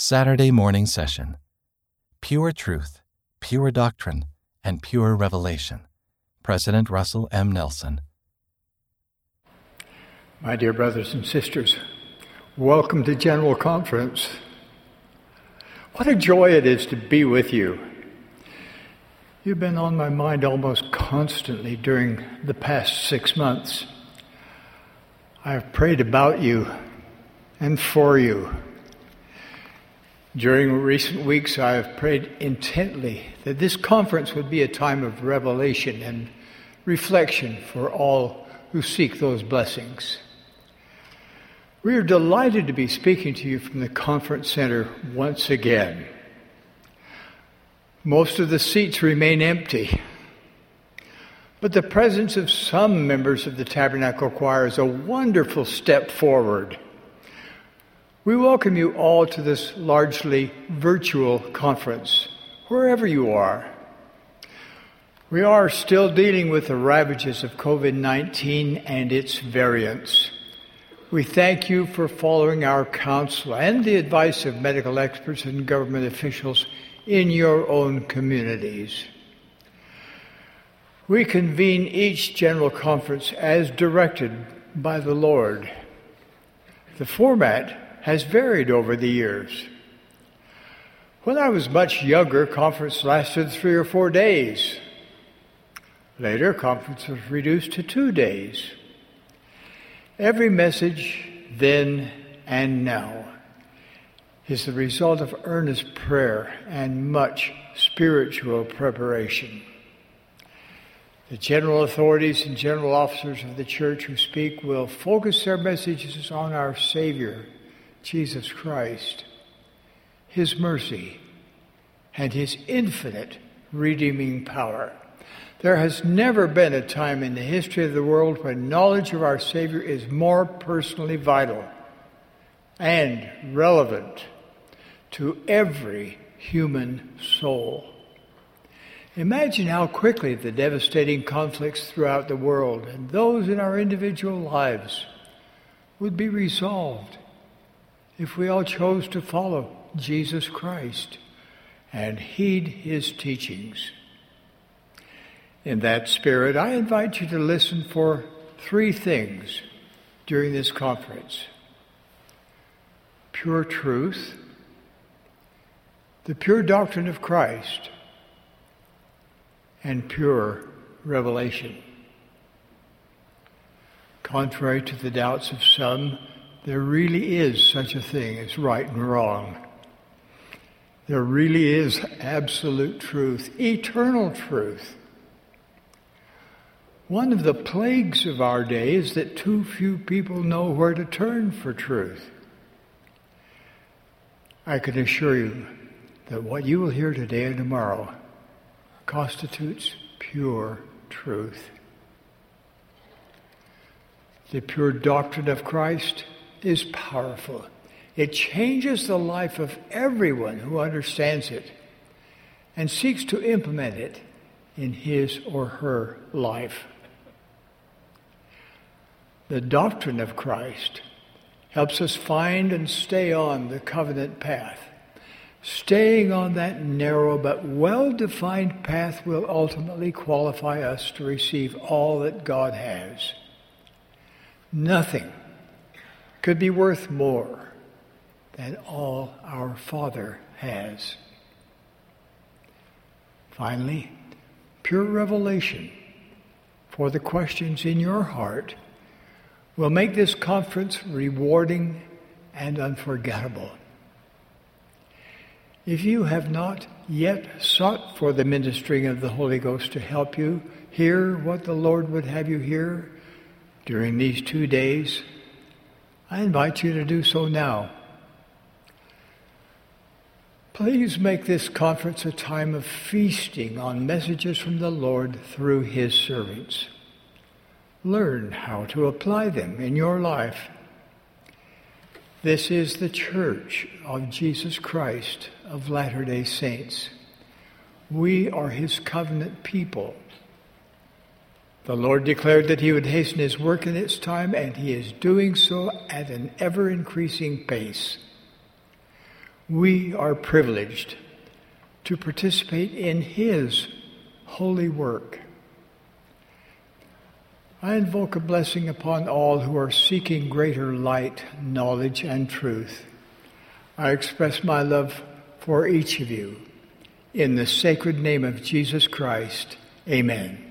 Saturday morning session Pure Truth, Pure Doctrine, and Pure Revelation. President Russell M. Nelson. My dear brothers and sisters, welcome to General Conference. What a joy it is to be with you. You've been on my mind almost constantly during the past six months. I have prayed about you and for you. During recent weeks, I have prayed intently that this conference would be a time of revelation and reflection for all who seek those blessings. We are delighted to be speaking to you from the conference center once again. Most of the seats remain empty, but the presence of some members of the Tabernacle Choir is a wonderful step forward. We welcome you all to this largely virtual conference, wherever you are. We are still dealing with the ravages of COVID 19 and its variants. We thank you for following our counsel and the advice of medical experts and government officials in your own communities. We convene each general conference as directed by the Lord. The format has varied over the years. When I was much younger, conference lasted three or four days. Later, conference was reduced to two days. Every message, then and now, is the result of earnest prayer and much spiritual preparation. The general authorities and general officers of the church who speak will focus their messages on our Savior, Jesus Christ, His mercy, and His infinite redeeming power. There has never been a time in the history of the world when knowledge of our Savior is more personally vital and relevant to every human soul. Imagine how quickly the devastating conflicts throughout the world and those in our individual lives would be resolved if we all chose to follow Jesus Christ and heed his teachings. In that spirit, I invite you to listen for three things during this conference pure truth, the pure doctrine of Christ, and pure revelation. Contrary to the doubts of some, there really is such a thing as right and wrong. There really is absolute truth, eternal truth. One of the plagues of our day is that too few people know where to turn for truth. I can assure you that what you will hear today and tomorrow constitutes pure truth. The pure doctrine of Christ is powerful. It changes the life of everyone who understands it and seeks to implement it in his or her life. The doctrine of Christ helps us find and stay on the covenant path. Staying on that narrow but well defined path will ultimately qualify us to receive all that God has. Nothing could be worth more than all our Father has. Finally, pure revelation for the questions in your heart will make this conference rewarding and unforgettable. If you have not yet sought for the ministering of the Holy Ghost to help you hear what the Lord would have you hear during these two days, I invite you to do so now. Please make this conference a time of feasting on messages from the Lord through His servants. Learn how to apply them in your life. This is the church of Jesus Christ of Latter day Saints. We are His covenant people. The Lord declared that He would hasten His work in its time, and He is doing so at an ever increasing pace. we are privileged to participate in His holy work. I invoke a blessing upon all who are seeking greater light, knowledge, and truth. I express my love for each of you. In the sacred name of Jesus Christ, amen.